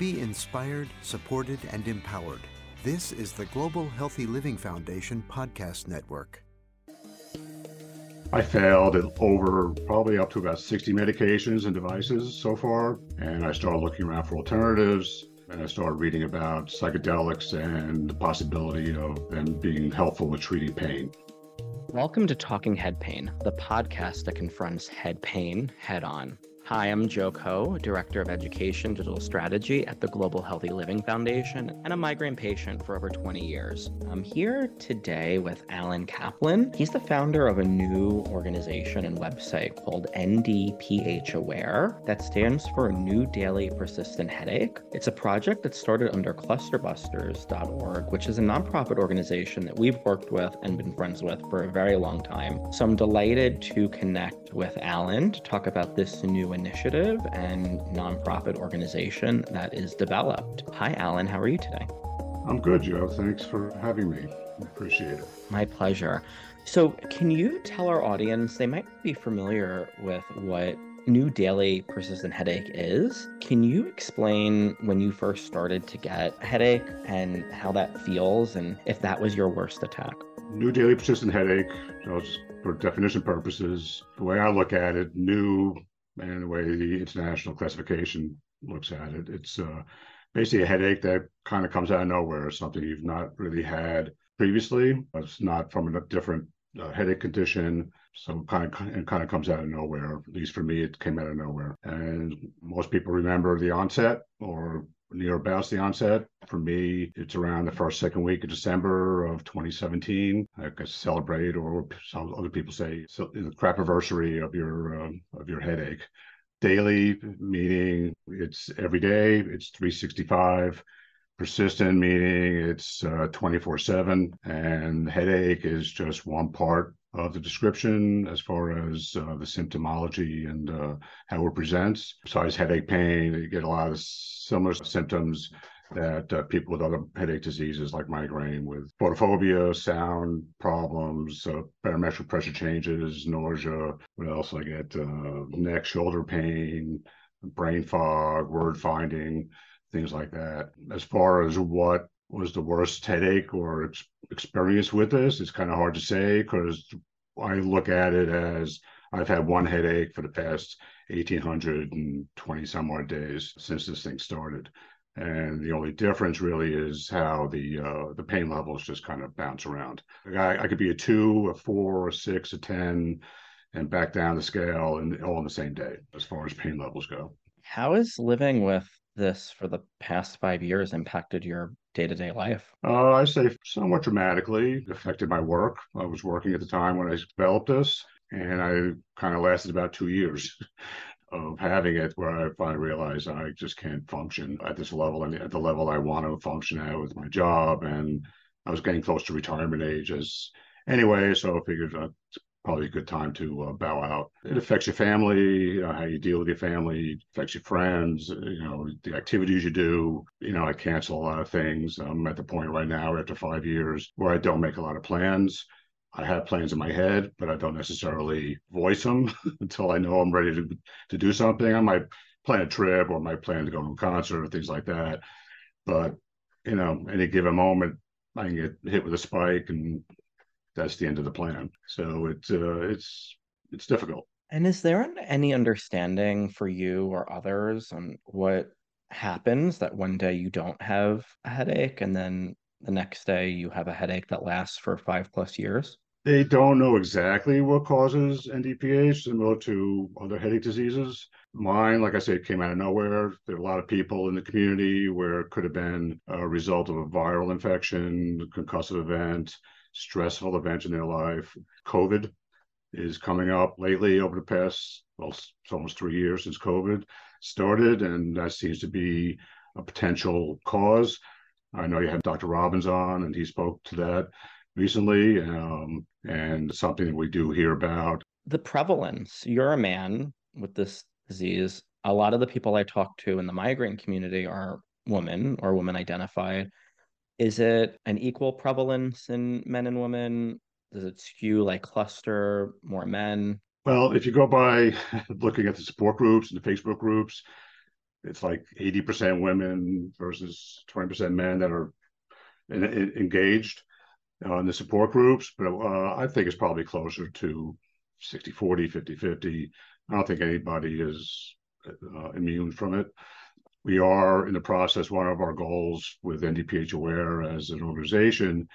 Be inspired, supported, and empowered. This is the Global Healthy Living Foundation podcast network. I failed at over probably up to about 60 medications and devices so far. And I started looking around for alternatives. And I started reading about psychedelics and the possibility of them being helpful with treating pain. Welcome to Talking Head Pain, the podcast that confronts head pain head on. Hi, I'm Joe Coe, Director of Education Digital Strategy at the Global Healthy Living Foundation and a migraine patient for over 20 years. I'm here today with Alan Kaplan. He's the founder of a new organization and website called NDPH Aware that stands for New Daily Persistent Headache. It's a project that started under clusterbusters.org, which is a nonprofit organization that we've worked with and been friends with for a very long time. So I'm delighted to connect with Alan to talk about this new initiative and nonprofit organization that is developed. Hi, Alan. How are you today? I'm good, Joe. Thanks for having me. Appreciate it. My pleasure. So, can you tell our audience, they might be familiar with what New Daily Persistent Headache is? Can you explain when you first started to get a headache and how that feels and if that was your worst attack? New Daily Persistent Headache, just for definition purposes, the way I look at it, new and the way the international classification looks at it. It's uh, basically a headache that kind of comes out of nowhere, something you've not really had previously. It's not from a different uh, headache condition, so kind of it kind of comes out of nowhere. At least for me, it came out of nowhere. And most people remember the onset or near about the onset. For me, it's around the first, second week of December of 2017. I guess celebrate, or some other people say, so the crap anniversary of your um, of your headache. Daily meaning it's every day. It's 365 persistent meaning it's uh, 24 7 and headache is just one part of the description as far as uh, the symptomology and uh, how it presents besides headache pain you get a lot of similar symptoms that uh, people with other headache diseases like migraine with photophobia, sound problems, uh, barometric pressure changes, nausea. What else I get? Uh, neck, shoulder pain, brain fog, word finding things like that. As far as what was the worst headache or ex- experience with this, it's kind of hard to say because I look at it as I've had one headache for the past 1820 some odd days since this thing started. And the only difference really is how the uh, the pain levels just kind of bounce around. I, I could be a two, a four, a six, a ten, and back down the scale, and all in the same day as far as pain levels go. How is living with this for the past five years impacted your day to day life? Uh, I say somewhat dramatically. It affected my work. I was working at the time when I developed this, and I kind of lasted about two years of having it where I finally realized I just can't function at this level and at the level I want to function at with my job. And I was getting close to retirement age as anyway, so I figured uh, probably a good time to uh, bow out. It affects your family, you know, how you deal with your family, affects your friends, you know, the activities you do. You know, I cancel a lot of things. I'm at the point right now after five years where I don't make a lot of plans. I have plans in my head, but I don't necessarily voice them until I know I'm ready to to do something. I might plan a trip or I might plan to go to a concert or things like that. But you know, any given moment, I can get hit with a spike and that's the end of the plan. So it's uh, it's it's difficult. And is there any understanding for you or others on what happens that one day you don't have a headache and then the next day you have a headache that lasts for five plus years? They don't know exactly what causes NDPH, similar to other headache diseases. Mine, like I said, came out of nowhere. There are a lot of people in the community where it could have been a result of a viral infection, concussive event, stressful event in their life. COVID is coming up lately over the past, well, it's almost three years since COVID started, and that seems to be a potential cause. I know you had Dr. Robbins on, and he spoke to that recently, um, and something that we do hear about. The prevalence. You're a man with this disease. A lot of the people I talk to in the migraine community are women or women identified. Is it an equal prevalence in men and women? Does it skew like cluster more men? Well, if you go by looking at the support groups and the Facebook groups, it's like 80% women versus 20% men that are in, in, engaged uh, in the support groups. But uh, I think it's probably closer to 60 40, 50 50. I don't think anybody is uh, immune from it. We are in the process, one of our goals with NDPH Aware as an organization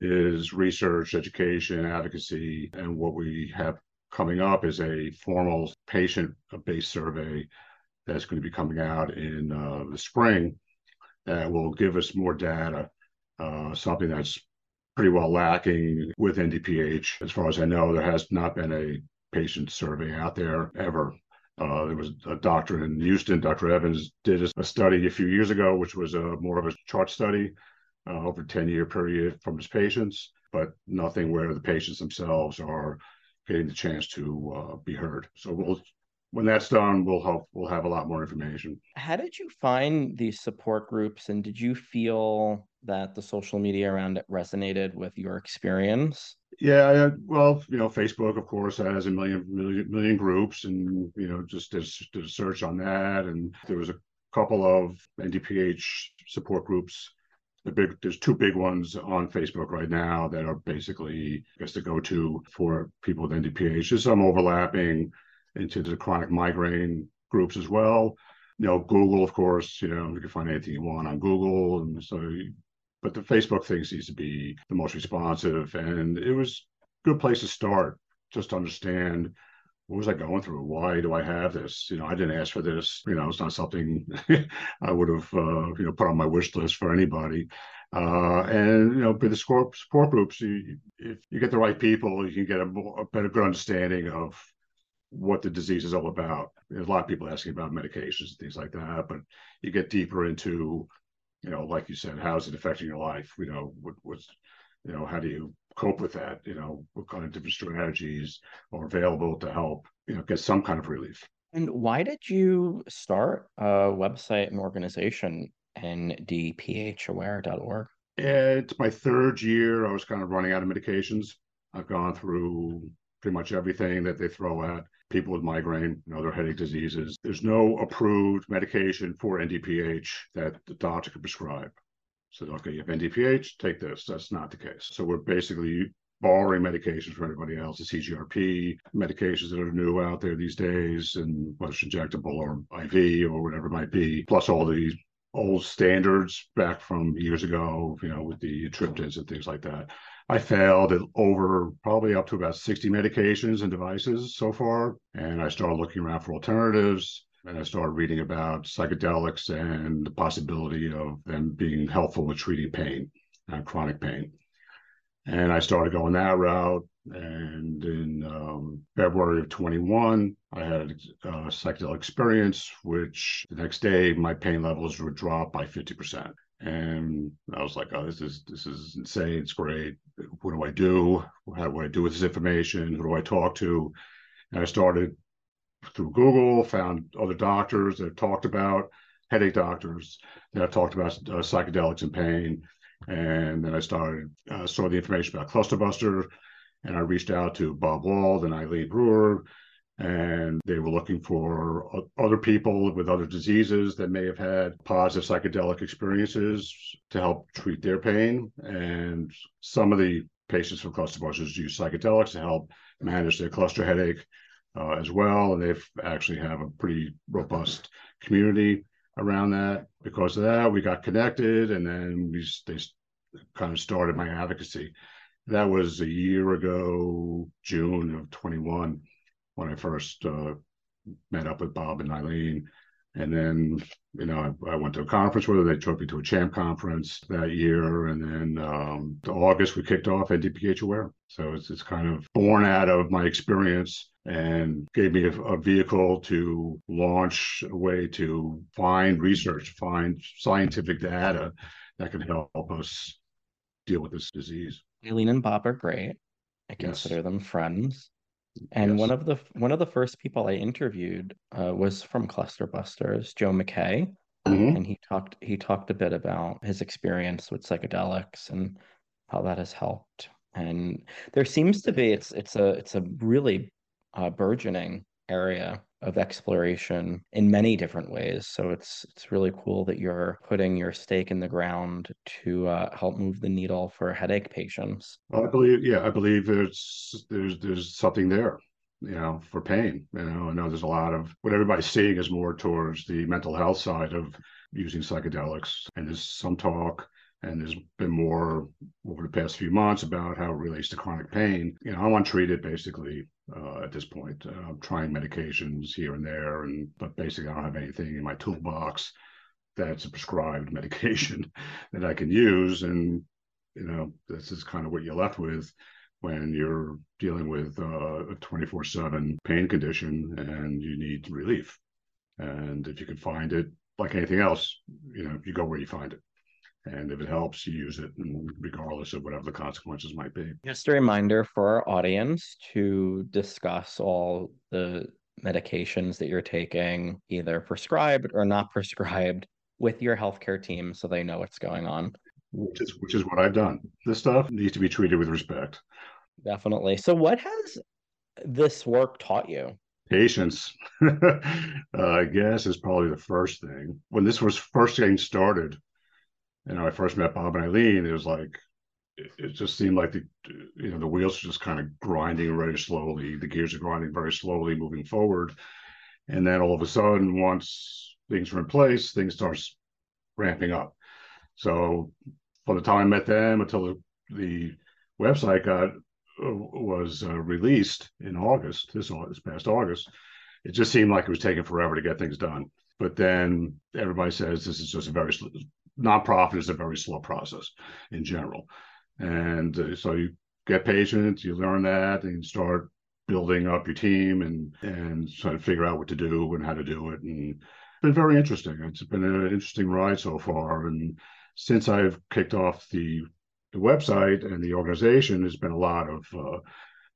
is research, education, advocacy, and what we have coming up is a formal patient-based survey that's going to be coming out in uh, the spring that will give us more data, uh, something that's pretty well lacking with NDPH. As far as I know, there has not been a patient survey out there ever. Uh, there was a doctor in Houston, Dr. Evans, did a study a few years ago, which was a more of a chart study uh, over a 10 year period from his patients, but nothing where the patients themselves are getting the chance to uh, be heard. So we'll when that's done, we'll hope we'll have a lot more information. How did you find these support groups, and did you feel that the social media around it resonated with your experience? Yeah, well, you know, Facebook, of course, has a million, million, million groups, and you know, just did, did a search on that, and there was a couple of NDPH support groups the big there's two big ones on Facebook right now that are basically I guess the go-to for people with NDPH. There's some overlapping into the chronic migraine groups as well. You know, Google, of course, you know, you can find anything you want on Google. And so, but the Facebook thing seems to be the most responsive. And it was a good place to start, just to understand what was I going through? Why do I have this? You know, I didn't ask for this. You know, it's not something I would have, uh, you know, put on my wish list for anybody. Uh, and you know, with the support, support groups, you, if you get the right people, you can get a, more, a better, good understanding of what the disease is all about. There's a lot of people asking about medications and things like that, but you get deeper into, you know, like you said, how is it affecting your life? You know, what, what's, you know, how do you cope with that? You know, what kind of different strategies are available to help, you know, get some kind of relief. And why did you start a website and organization ndphaware.org? It's my third year. I was kind of running out of medications. I've gone through pretty much everything that they throw at people with migraine and other headache diseases. There's no approved medication for NDPH that the doctor can prescribe. So, okay, you have NDPH, take this. That's not the case. So, we're basically borrowing medications from everybody else, the CGRP medications that are new out there these days, and whether it's injectable or IV or whatever it might be, plus all the old standards back from years ago, you know, with the triptans and things like that. I failed at over probably up to about 60 medications and devices so far. And I started looking around for alternatives. And I started reading about psychedelics and the possibility of them being helpful with treating pain, uh, chronic pain. And I started going that route. And in um, February of 21, I had a psychedelic experience, which the next day my pain levels would drop by 50% and I was like, "Oh, this is this is insane. It's great. What do I do? How do I do with this information? Who do I talk to?" And I started through Google, found other doctors that talked about headache doctors that have talked about uh, psychedelics and pain, and then I started uh, saw the information about Clusterbuster, and I reached out to Bob Wold and Eileen Brewer and they were looking for other people with other diseases that may have had positive psychedelic experiences to help treat their pain. And some of the patients from cluster busters use psychedelics to help manage their cluster headache uh, as well. And they've actually have a pretty robust community around that. Because of that, we got connected, and then we they kind of started my advocacy. That was a year ago, June of 21 when I first uh, met up with Bob and Eileen. And then, you know, I, I, went to a conference her. They took me to a champ conference that year. And then um, August, we kicked off NDPH Aware. So it's, it's kind of born out of my experience and gave me a, a, vehicle to launch a way to find research, find scientific data that can help us deal with this disease. Eileen and Bob are great. I consider yes. them friends. And yes. one of the one of the first people I interviewed uh, was from Cluster Busters, Joe McKay, mm-hmm. and he talked he talked a bit about his experience with psychedelics and how that has helped. And there seems to be it's it's a it's a really uh, burgeoning area of exploration in many different ways. So it's it's really cool that you're putting your stake in the ground to uh, help move the needle for headache patients. Well, I believe, yeah, I believe there's there's there's something there you know, for pain. You know, I know there's a lot of what everybody's seeing is more towards the mental health side of using psychedelics. And there's some talk and there's been more over the past few months about how it relates to chronic pain. You know, I'm untreated basically uh, at this point. Uh, I'm trying medications here and there, and but basically I don't have anything in my toolbox that's a prescribed medication that I can use. And you know, this is kind of what you're left with when you're dealing with uh, a 24/7 pain condition and you need relief. And if you can find it, like anything else, you know, you go where you find it. And if it helps, you use it, regardless of whatever the consequences might be. Just a reminder for our audience to discuss all the medications that you're taking, either prescribed or not prescribed, with your healthcare team so they know what's going on. Which is which is what I've done. This stuff needs to be treated with respect. Definitely. So, what has this work taught you? Patience, uh, I guess, is probably the first thing. When this was first getting started, you know, I first met Bob and Eileen, it was like, it, it just seemed like the, you know, the wheels are just kind of grinding very slowly. The gears are grinding very slowly, moving forward. And then all of a sudden, once things were in place, things starts ramping up. So from the time I met them until the, the website got uh, was uh, released in August, this, this past August, it just seemed like it was taking forever to get things done. But then everybody says this is just a very nonprofit is a very slow process in general, and uh, so you get patient, you learn that, and start building up your team and and try to figure out what to do and how to do it. And it's been very interesting. It's been an interesting ride so far. And since I've kicked off the the website and the organization, there's been a lot of uh,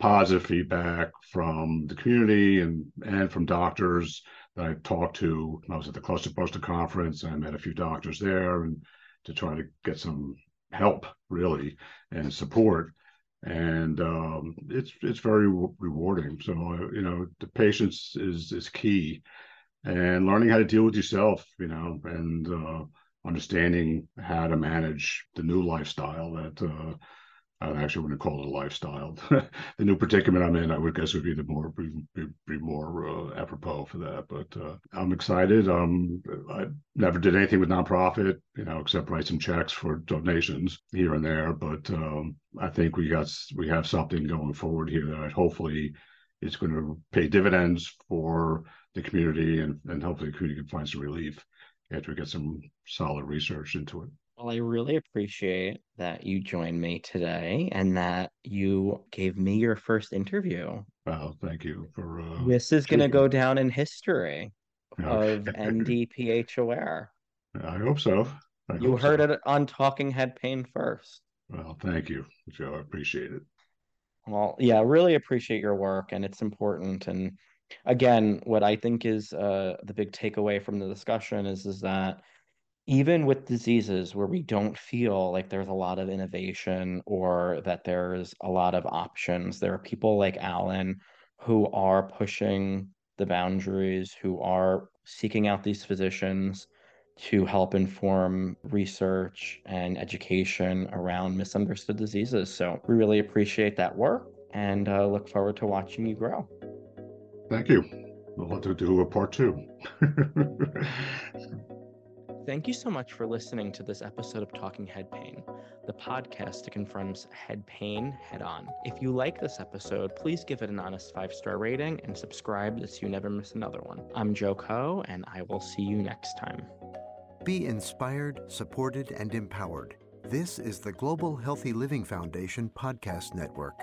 positive feedback from the community and and from doctors that I've talked to. I was at the Clusterbuster conference and I met a few doctors there and to try to get some help really and support. And um, it's it's very rewarding. So you know the patience is is key, and learning how to deal with yourself. You know and uh, understanding how to manage the new lifestyle that uh, I actually wouldn't call it a lifestyle. the new predicament I'm in, I would guess would be the more be, be more uh, apropos for that. But uh, I'm excited. Um, I never did anything with nonprofit, you know, except write some checks for donations here and there. But um, I think we got we have something going forward here that hopefully is going to pay dividends for the community, and and hopefully the community can find some relief after we get some solid research into it. Well, I really appreciate that you joined me today and that you gave me your first interview. Well, thank you for. Uh, this is going to go down in history of NDPH aware. I hope so. I you hope heard so. it on Talking Head Pain first. Well, thank you, Joe. I appreciate it. Well, yeah, really appreciate your work, and it's important. And again, what I think is uh, the big takeaway from the discussion is is that even with diseases where we don't feel like there's a lot of innovation or that there's a lot of options, there are people like Alan who are pushing the boundaries, who are seeking out these physicians to help inform research and education around misunderstood diseases. So we really appreciate that work and uh, look forward to watching you grow. Thank you. We'll have to do a part two. Thank you so much for listening to this episode of Talking Head Pain, the podcast that confronts head pain head on. If you like this episode, please give it an honest five star rating and subscribe so you never miss another one. I'm Joe Coe, and I will see you next time. Be inspired, supported, and empowered. This is the Global Healthy Living Foundation podcast network.